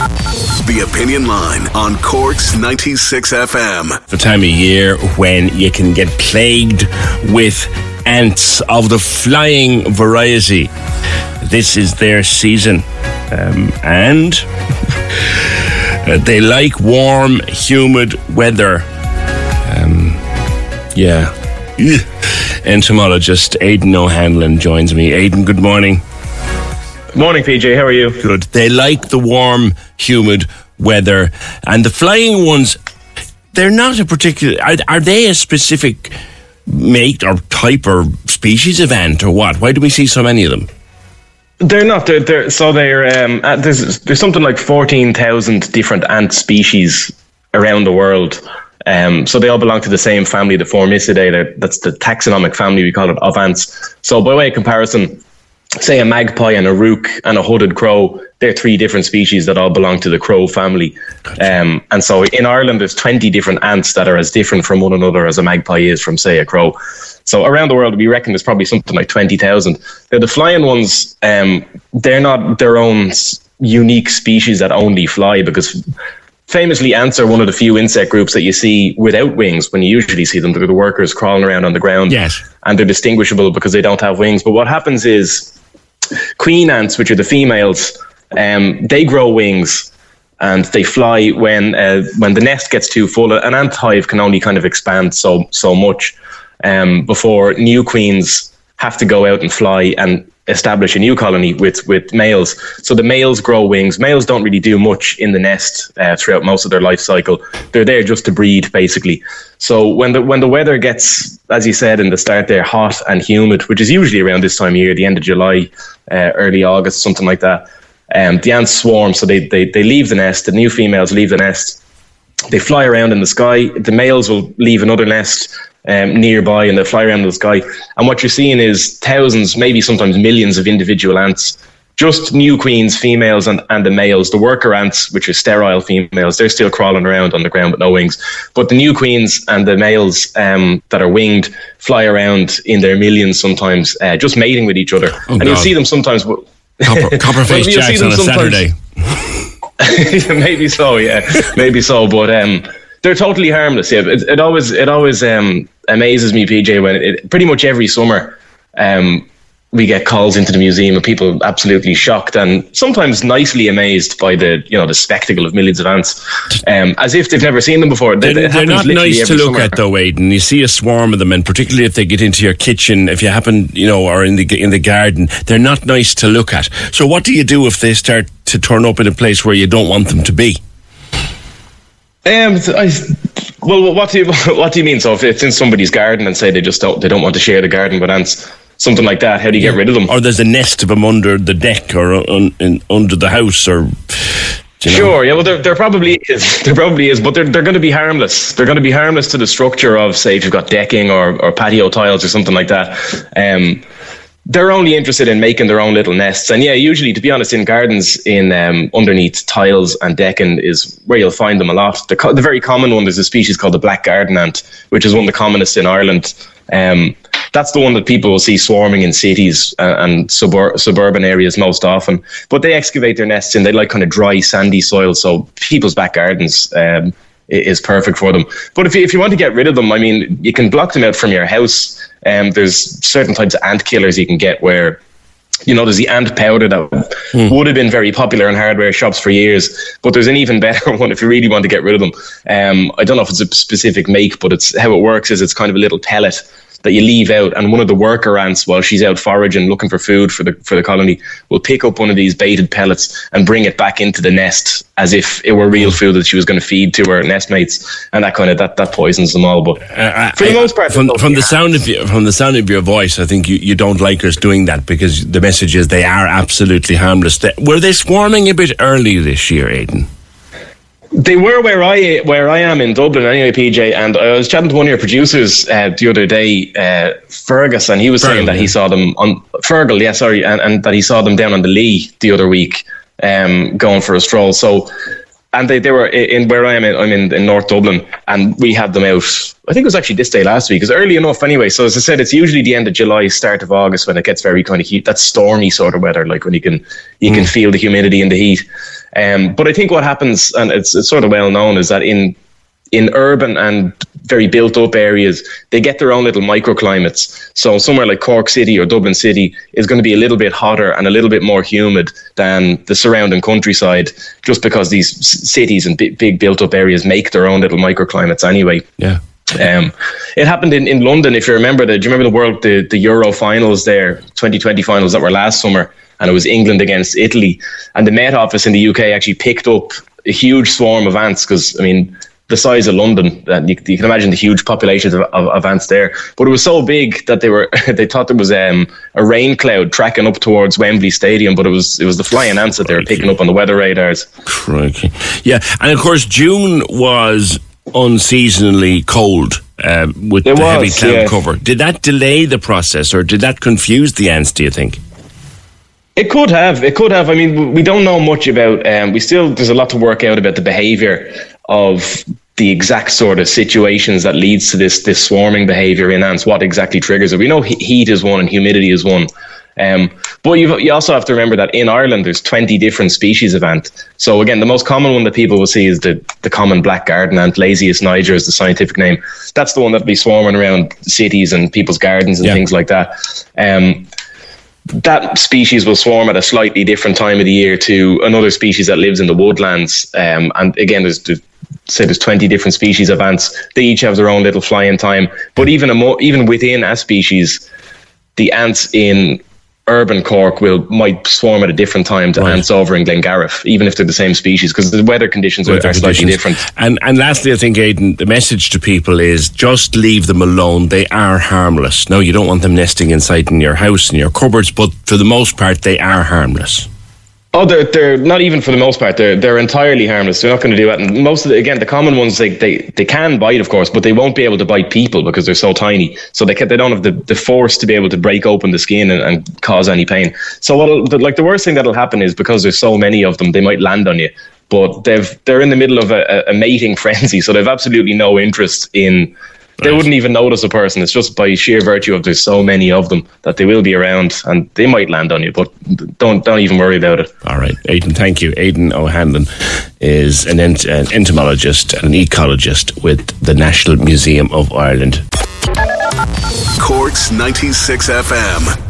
The Opinion Line on Cork's 96 FM. The time of year when you can get plagued with ants of the flying variety. This is their season. Um, and they like warm, humid weather. Um, yeah. Entomologist Aidan O'Hanlon joins me. Aidan, good morning. Morning, PJ. How are you? Good. They like the warm, humid weather, and the flying ones. They're not a particular. Are, are they a specific make or type or species of ant or what? Why do we see so many of them? They're not. They're, they're so they're um, uh, there's there's something like fourteen thousand different ant species around the world. Um, so they all belong to the same family, the Formicidae. They're, that's the taxonomic family we call it of ants. So by way of comparison, say a magpie and a rook and a hooded crow, they're three different species that all belong to the crow family. Um, and so in Ireland, there's 20 different ants that are as different from one another as a magpie is from, say, a crow. So around the world, we reckon there's probably something like 20,000. Now, the flying ones, um, they're not their own unique species that only fly because famously ants are one of the few insect groups that you see without wings when you usually see them. They're the workers crawling around on the ground. Yes. And they're distinguishable because they don't have wings. But what happens is queen ants, which are the females, um, they grow wings and they fly when uh, when the nest gets too full. An ant hive can only kind of expand so so much um, before new queens have to go out and fly and establish a new colony with with males. So the males grow wings. Males don't really do much in the nest uh, throughout most of their life cycle. They're there just to breed, basically. So when the when the weather gets, as you said in the start, there hot and humid, which is usually around this time of year, the end of July, uh, early August, something like that. Um, the ants swarm, so they, they they leave the nest. The new females leave the nest. They fly around in the sky. The males will leave another nest um, nearby and they fly around the sky. And what you're seeing is thousands, maybe sometimes millions of individual ants, just new queens, females, and, and the males. The worker ants, which are sterile females, they're still crawling around on the ground with no wings. But the new queens and the males um, that are winged fly around in their millions sometimes, uh, just mating with each other. Oh, and you'll see them sometimes. Copper, Copperface Jacks on a Saturday. maybe so, yeah, maybe so. But um, they're totally harmless. Yeah, it, it always it always um, amazes me, PJ, when it, it pretty much every summer um, we get calls into the museum of people absolutely shocked and sometimes nicely amazed by the you know the spectacle of millions of ants, um, as if they've never seen them before. They're, they're not nice to look summer. at, though, Aidan. You see a swarm of them, and particularly if they get into your kitchen, if you happen, you know, or in the in the garden, they're not nice to look at. So, what do you do if they start to turn up in a place where you don't want them to be? Um, I, well, what do you what do you mean? So if it's in somebody's garden and say they just don't they don't want to share the garden with ants, something like that, how do you get rid of them? Or there's a nest of them under the deck or un, in, under the house, or you know? Sure, yeah, well, there, there probably is. There probably is, but they're, they're going to be harmless. They're going to be harmless to the structure of, say, if you've got decking or, or patio tiles or something like that. Um, they're only interested in making their own little nests. And yeah, usually, to be honest, in gardens, in um, underneath tiles and decking is where you'll find them a lot. The, co- the very common one, there's a species called the black garden ant, which is one of the commonest in Ireland. Um, that's the one that people will see swarming in cities uh, and subur- suburban areas most often. But they excavate their nests in they like kind of dry, sandy soil. So people's back gardens um, is perfect for them. But if you, if you want to get rid of them, I mean, you can block them out from your house. Um, there's certain types of ant killers you can get where you know, there's the ant powder that would have been very popular in hardware shops for years, but there's an even better one if you really want to get rid of them. Um, I don't know if it's a specific make, but it's how it works is it's kind of a little pellet that you leave out, and one of the worker ants, while she's out foraging looking for food for the for the colony, will pick up one of these baited pellets and bring it back into the nest as if it were real food that she was going to feed to her nest mates, and that kind of that, that poisons them all. But Uh, for the I- most part, from, from the sound of you, from the sound of your voice, I think you, you don't like us doing that because the message is they are absolutely harmless. Were they swarming a bit early this year, Aidan? They were where I where I am in Dublin anyway, PJ. And I was chatting to one of your producers uh, the other day, uh, Fergus, and he was saying that yeah. he saw them on Fergal, yeah, sorry, and, and that he saw them down on the Lee the other week, um, going for a stroll. So, and they, they were in where I am. In, I'm in, in North Dublin, and we had them out. I think it was actually this day last week. It's early enough anyway. So as I said, it's usually the end of July, start of August when it gets very kind of heat. That stormy sort of weather, like when you can you can feel the humidity and the heat. Um, but I think what happens, and it's, it's sort of well known, is that in in urban and very built up areas, they get their own little microclimates. So somewhere like Cork City or Dublin City is going to be a little bit hotter and a little bit more humid than the surrounding countryside, just because these cities and big, big built up areas make their own little microclimates anyway. Yeah. Um, it happened in, in London, if you remember. The, do you remember the World, the, the Euro finals there, 2020 finals that were last summer? And it was England against Italy. And the Met Office in the UK actually picked up a huge swarm of ants because, I mean, the size of London, and you, you can imagine the huge populations of, of, of ants there. But it was so big that they were they thought there was um, a rain cloud tracking up towards Wembley Stadium, but it was it was the flying ants that they were picking up on the weather radars. Crikey. Yeah, and of course June was unseasonally cold uh, with It the heavy cloud yeah. cover. Did that delay the process, or did that confuse the ants? Do you think? It could have. It could have. I mean, we don't know much about. Um, we still there's a lot to work out about the behaviour of the exact sort of situations that leads to this this swarming behaviour in ants. What exactly triggers it? We know heat is one and humidity is one. Um, but you you also have to remember that in Ireland there's 20 different species of ant. So again, the most common one that people will see is the the common black garden ant, Lasius niger is the scientific name. That's the one that'll be swarming around cities and people's gardens and Yeah. things like that. Um, that species will swarm at a slightly different time of the year to another species that lives in the woodlands. Um, and again, there's, there's say there's 20 different species of ants. They each have their own little flying time. But even a more even within a species, the ants in urban Cork will might swarm at a different time to Right. ants over in Glengarriff, even if they're the same species, because the weather conditions are, Weather are slightly conditions. different. And and lastly, I think Aidan, the message to people is just leave them alone. They are harmless. No, you don't want them nesting inside in your house in your cupboards, but for the most part, they are harmless. Oh, they're they're not even for the most part. They're they're entirely harmless. They're not going to do that. And most of the, again, the common ones they, they they can bite, of course, but they won't be able to bite people because they're so tiny. So they can, they don't have the, the force to be able to break open the skin and, and cause any pain. So what like the worst thing that'll happen is because there's so many of them, they might land on you. But they've they're in the middle of a, a- mating frenzy, so they've absolutely no interest in. They wouldn't even notice a person. It's just by sheer virtue of there's so many of them that they will be around and they might land on you. But don't don't even worry about it. All right, Aidan, thank you. Aidan O'Hanlon is an, ent- an entomologist and an ecologist with the National Museum of Ireland. Corks 96 FM.